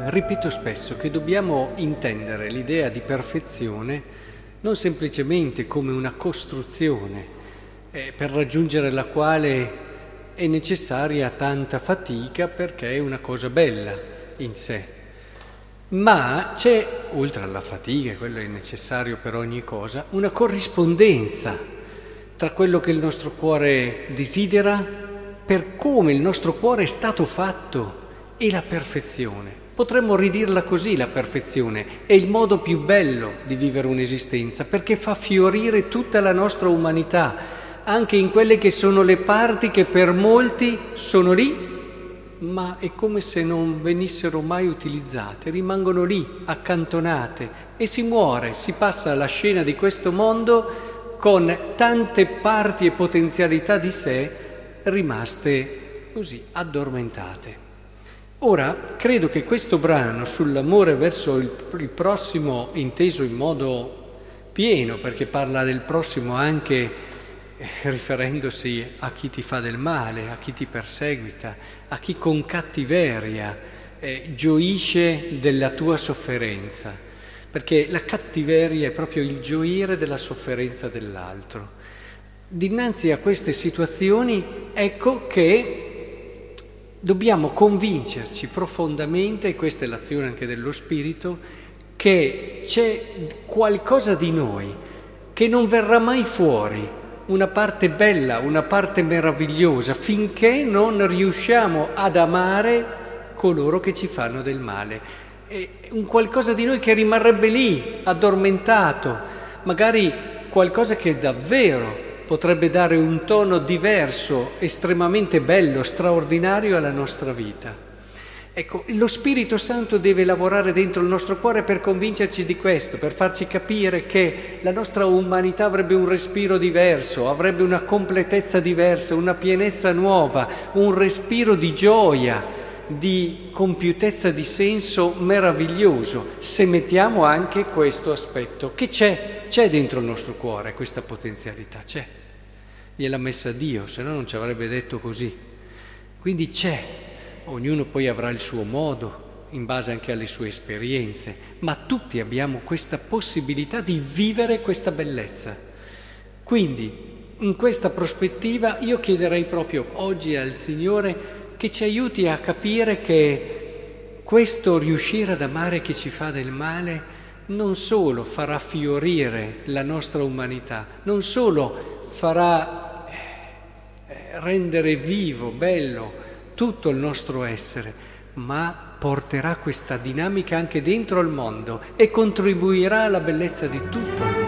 ripeto spesso che dobbiamo intendere l'idea di perfezione non semplicemente come una costruzione eh, per raggiungere la quale è necessaria tanta fatica perché è una cosa bella in sé, ma c'è, oltre alla fatica, quello è necessario per ogni cosa, una corrispondenza tra quello che il nostro cuore desidera per come il nostro cuore è stato fatto e la perfezione. Potremmo ridirla così la perfezione, è il modo più bello di vivere un'esistenza perché fa fiorire tutta la nostra umanità, anche in quelle che sono le parti che per molti sono lì, ma è come se non venissero mai utilizzate, rimangono lì, accantonate e si muore, si passa alla scena di questo mondo con tante parti e potenzialità di sé rimaste così addormentate. Ora, credo che questo brano sull'amore verso il, prossimo, inteso in modo pieno, perché parla del prossimo anche eh, riferendosi a chi ti fa del male, a chi ti perseguita, a chi con cattiveria eh, gioisce della tua sofferenza, perché la cattiveria è proprio il gioire della sofferenza dell'altro. Dinanzi a queste situazioni, ecco che dobbiamo convincerci profondamente, e questa è l'azione anche dello Spirito, che c'è qualcosa di noi che non verrà mai fuori, una parte bella, una parte meravigliosa, finché non riusciamo ad amare coloro che ci fanno del male. È un qualcosa di noi che rimarrebbe lì, addormentato, magari qualcosa che davvero potrebbe dare un tono diverso, estremamente bello, straordinario alla nostra vita. Ecco, lo Spirito Santo deve lavorare dentro il nostro cuore per convincerci di questo, per farci capire che la nostra umanità avrebbe un respiro diverso, avrebbe una completezza diversa, una pienezza nuova, un respiro di gioia, di compiutezza di senso meraviglioso, se mettiamo anche questo aspetto che c'è c'è dentro il nostro cuore questa potenzialità, c'è. Gliel'ha messa Dio, se no non ci avrebbe detto così. Quindi c'è, ognuno poi avrà il suo modo, in base anche alle sue esperienze, ma tutti abbiamo questa possibilità di vivere questa bellezza. Quindi, in questa prospettiva, io chiederei proprio oggi al Signore che ci aiuti a capire che questo riuscire ad amare chi ci fa del male non solo farà fiorire la nostra umanità, non solo farà eh, rendere vivo, bello tutto il nostro essere, ma porterà questa dinamica anche dentro il mondo e contribuirà alla bellezza di tutto il mondo.